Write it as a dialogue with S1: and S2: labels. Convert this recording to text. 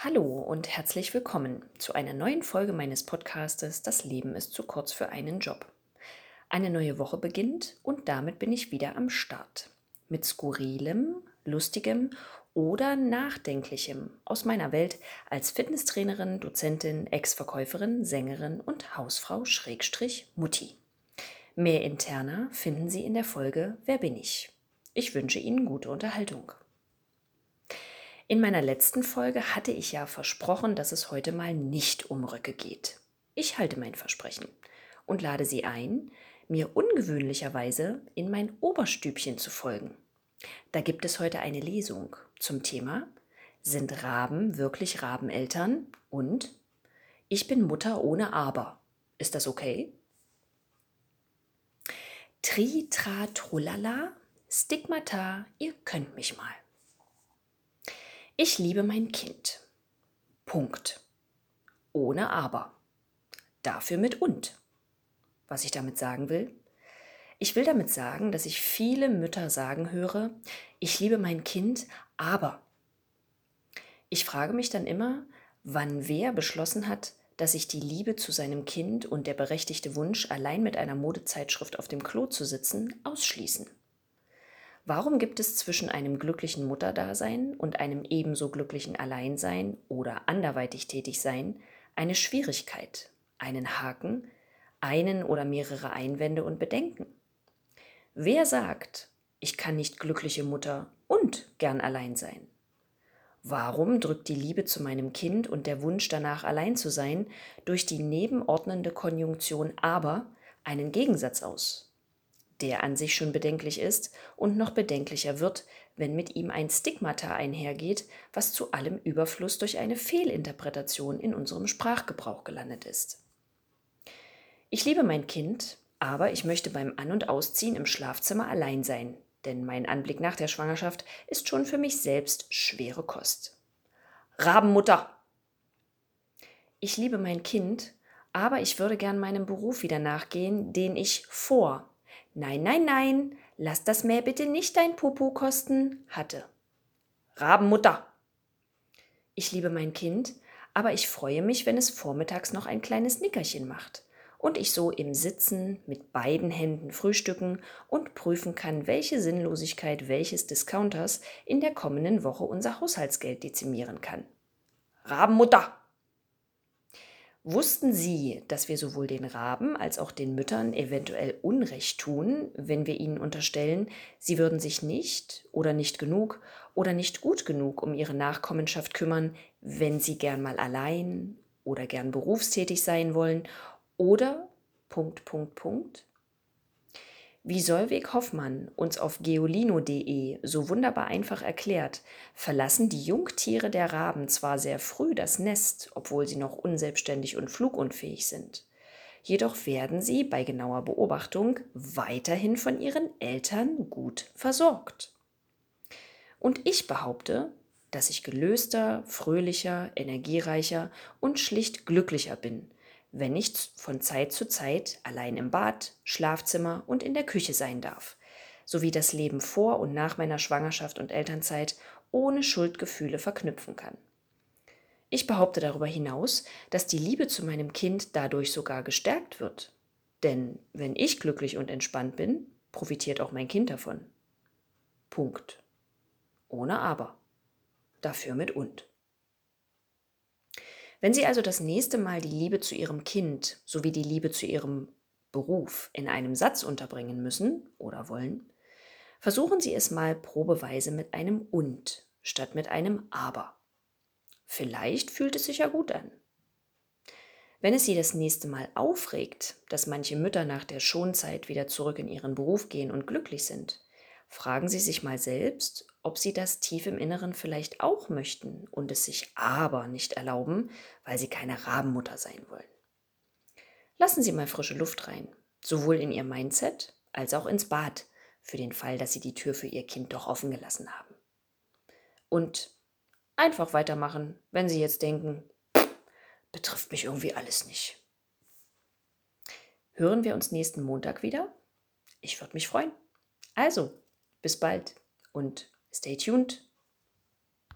S1: Hallo und herzlich willkommen zu einer neuen Folge meines Podcastes Das Leben ist zu kurz für einen Job. Eine neue Woche beginnt und damit bin ich wieder am Start. Mit skurrilem, lustigem oder nachdenklichem aus meiner Welt als Fitnesstrainerin, Dozentin, Ex-Verkäuferin, Sängerin und Hausfrau Schrägstrich Mutti. Mehr interner finden Sie in der Folge Wer bin ich? Ich wünsche Ihnen gute Unterhaltung. In meiner letzten Folge hatte ich ja versprochen, dass es heute mal nicht um Röcke geht. Ich halte mein Versprechen und lade Sie ein, mir ungewöhnlicherweise in mein Oberstübchen zu folgen. Da gibt es heute eine Lesung zum Thema Sind Raben wirklich Rabeneltern? Und Ich bin Mutter ohne Aber. Ist das okay? Tri, tra, trullala, Stigmata, ihr könnt mich mal. Ich liebe mein Kind. Punkt. Ohne aber. Dafür mit und. Was ich damit sagen will? Ich will damit sagen, dass ich viele Mütter sagen höre, ich liebe mein Kind, aber. Ich frage mich dann immer, wann wer beschlossen hat, dass sich die Liebe zu seinem Kind und der berechtigte Wunsch, allein mit einer Modezeitschrift auf dem Klo zu sitzen, ausschließen. Warum gibt es zwischen einem glücklichen Mutterdasein und einem ebenso glücklichen Alleinsein oder anderweitig Tätigsein eine Schwierigkeit, einen Haken, einen oder mehrere Einwände und Bedenken? Wer sagt, ich kann nicht glückliche Mutter und gern allein sein? Warum drückt die Liebe zu meinem Kind und der Wunsch danach allein zu sein durch die nebenordnende Konjunktion aber einen Gegensatz aus? Der an sich schon bedenklich ist und noch bedenklicher wird, wenn mit ihm ein Stigmata einhergeht, was zu allem Überfluss durch eine Fehlinterpretation in unserem Sprachgebrauch gelandet ist. Ich liebe mein Kind, aber ich möchte beim An- und Ausziehen im Schlafzimmer allein sein, denn mein Anblick nach der Schwangerschaft ist schon für mich selbst schwere Kost. Rabenmutter! Ich liebe mein Kind, aber ich würde gern meinem Beruf wieder nachgehen, den ich vor Nein, nein, nein, lass das Meer bitte nicht dein Popo kosten, hatte. Rabenmutter. Ich liebe mein Kind, aber ich freue mich, wenn es vormittags noch ein kleines Nickerchen macht und ich so im Sitzen mit beiden Händen frühstücken und prüfen kann, welche Sinnlosigkeit welches Discounters in der kommenden Woche unser Haushaltsgeld dezimieren kann. Rabenmutter! Wussten Sie, dass wir sowohl den Raben als auch den Müttern eventuell Unrecht tun, wenn wir ihnen unterstellen, sie würden sich nicht oder nicht genug oder nicht gut genug um ihre Nachkommenschaft kümmern, wenn sie gern mal allein oder gern berufstätig sein wollen oder Punkt, Punkt, Punkt? Wie Solveig Hoffmann uns auf geolino.de so wunderbar einfach erklärt, verlassen die Jungtiere der Raben zwar sehr früh das Nest, obwohl sie noch unselbstständig und flugunfähig sind. Jedoch werden sie bei genauer Beobachtung weiterhin von ihren Eltern gut versorgt. Und ich behaupte, dass ich gelöster, fröhlicher, energiereicher und schlicht glücklicher bin, wenn ich von Zeit zu Zeit allein im Bad, Schlafzimmer und in der Küche sein darf, sowie das Leben vor und nach meiner Schwangerschaft und Elternzeit ohne Schuldgefühle verknüpfen kann. Ich behaupte darüber hinaus, dass die Liebe zu meinem Kind dadurch sogar gestärkt wird. Denn wenn ich glücklich und entspannt bin, profitiert auch mein Kind davon. Punkt. Ohne aber. Dafür mit und. Wenn Sie also das nächste Mal die Liebe zu Ihrem Kind sowie die Liebe zu Ihrem Beruf in einem Satz unterbringen müssen oder wollen, versuchen Sie es mal probeweise mit einem und statt mit einem aber. Vielleicht fühlt es sich ja gut an. Wenn es Sie das nächste Mal aufregt, dass manche Mütter nach der Schonzeit wieder zurück in ihren Beruf gehen und glücklich sind, fragen Sie sich mal selbst, ob Sie das tief im Inneren vielleicht auch möchten und es sich aber nicht erlauben, weil Sie keine Rabenmutter sein wollen. Lassen Sie mal frische Luft rein, sowohl in Ihr Mindset als auch ins Bad, für den Fall, dass Sie die Tür für Ihr Kind doch offen gelassen haben. Und einfach weitermachen, wenn Sie jetzt denken, betrifft mich irgendwie alles nicht. Hören wir uns nächsten Montag wieder? Ich würde mich freuen. Also, bis bald und stay tuned.